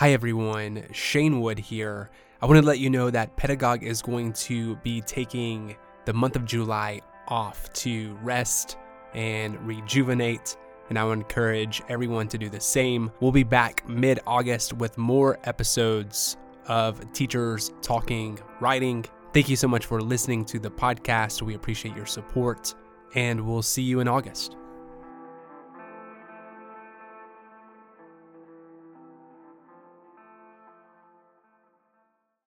Hi everyone, Shane Wood here. I want to let you know that Pedagogue is going to be taking the month of July off to rest and rejuvenate, and I would encourage everyone to do the same. We'll be back mid August with more episodes of teachers talking writing. Thank you so much for listening to the podcast. We appreciate your support, and we'll see you in August.